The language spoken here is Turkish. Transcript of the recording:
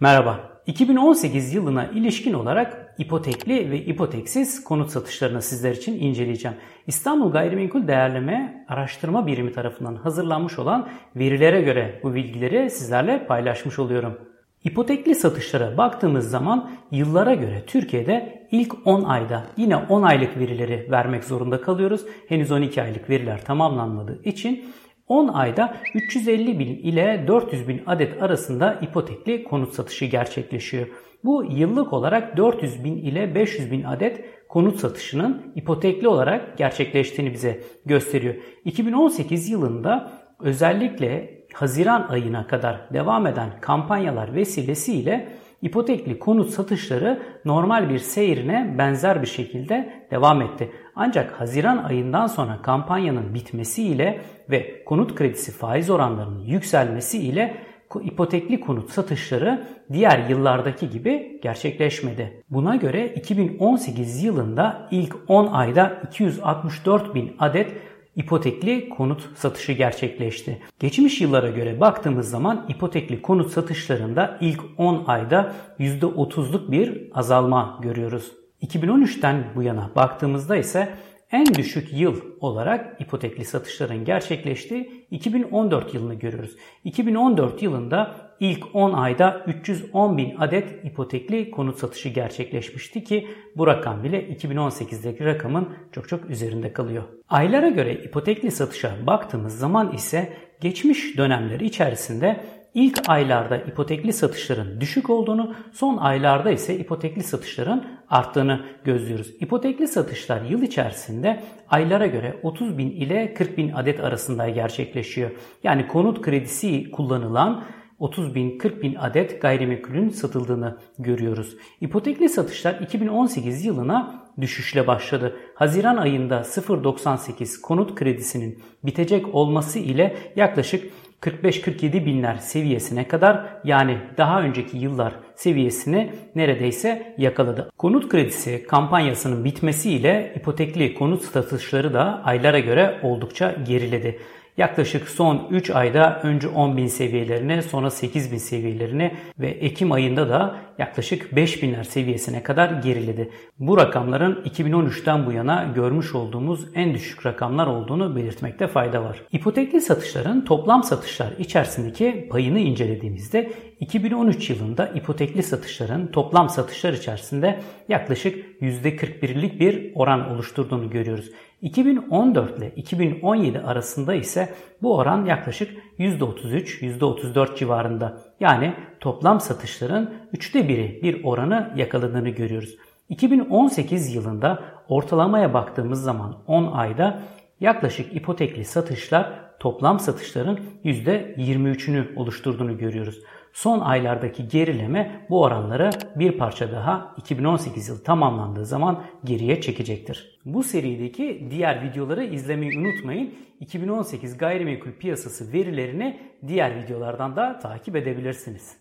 Merhaba. 2018 yılına ilişkin olarak ipotekli ve ipoteksiz konut satışlarını sizler için inceleyeceğim. İstanbul Gayrimenkul Değerleme Araştırma Birimi tarafından hazırlanmış olan verilere göre bu bilgileri sizlerle paylaşmış oluyorum. İpotekli satışlara baktığımız zaman yıllara göre Türkiye'de ilk 10 ayda yine 10 aylık verileri vermek zorunda kalıyoruz. Henüz 12 aylık veriler tamamlanmadığı için 10 ayda 350 bin ile 400 bin adet arasında ipotekli konut satışı gerçekleşiyor. Bu yıllık olarak 400 bin ile 500 bin adet konut satışının ipotekli olarak gerçekleştiğini bize gösteriyor. 2018 yılında özellikle Haziran ayına kadar devam eden kampanyalar vesilesiyle ipotekli konut satışları normal bir seyrine benzer bir şekilde devam etti. Ancak Haziran ayından sonra kampanyanın bitmesiyle ve konut kredisi faiz oranlarının yükselmesi ile ipotekli konut satışları diğer yıllardaki gibi gerçekleşmedi. Buna göre 2018 yılında ilk 10 ayda 264 bin adet ipotekli konut satışı gerçekleşti. Geçmiş yıllara göre baktığımız zaman ipotekli konut satışlarında ilk 10 ayda %30'luk bir azalma görüyoruz. 2013'ten bu yana baktığımızda ise en düşük yıl olarak ipotekli satışların gerçekleştiği 2014 yılını görüyoruz. 2014 yılında ilk 10 ayda 310 bin adet ipotekli konut satışı gerçekleşmişti ki bu rakam bile 2018'deki rakamın çok çok üzerinde kalıyor. Aylara göre ipotekli satışa baktığımız zaman ise geçmiş dönemler içerisinde İlk aylarda ipotekli satışların düşük olduğunu, son aylarda ise ipotekli satışların arttığını gözlüyoruz. İpotekli satışlar yıl içerisinde aylara göre 30 bin ile 40 bin adet arasında gerçekleşiyor. Yani konut kredisi kullanılan 30 bin 40 bin adet gayrimenkulün satıldığını görüyoruz. İpotekli satışlar 2018 yılına düşüşle başladı. Haziran ayında 0.98 konut kredisinin bitecek olması ile yaklaşık 45-47 binler seviyesine kadar yani daha önceki yıllar seviyesini neredeyse yakaladı. Konut kredisi kampanyasının bitmesiyle ipotekli konut satışları da aylara göre oldukça geriledi. Yaklaşık son 3 ayda önce 10 bin seviyelerine sonra 8 bin seviyelerine ve Ekim ayında da yaklaşık 5 binler seviyesine kadar geriledi. Bu rakamların 2013'ten bu yana görmüş olduğumuz en düşük rakamlar olduğunu belirtmekte fayda var. İpotekli satışların toplam satışlar içerisindeki payını incelediğimizde 2013 yılında ipotekli satışların toplam satışlar içerisinde yaklaşık %41'lik bir oran oluşturduğunu görüyoruz. 2014 ile 2017 arasında ise bu oran yaklaşık %33, %34 civarında. Yani toplam satışların üçte biri bir oranı yakaladığını görüyoruz. 2018 yılında ortalamaya baktığımız zaman 10 ayda yaklaşık ipotekli satışlar toplam satışların %23'ünü oluşturduğunu görüyoruz. Son aylardaki gerileme bu oranları bir parça daha 2018 yıl tamamlandığı zaman geriye çekecektir. Bu serideki diğer videoları izlemeyi unutmayın. 2018 gayrimenkul piyasası verilerini diğer videolardan da takip edebilirsiniz.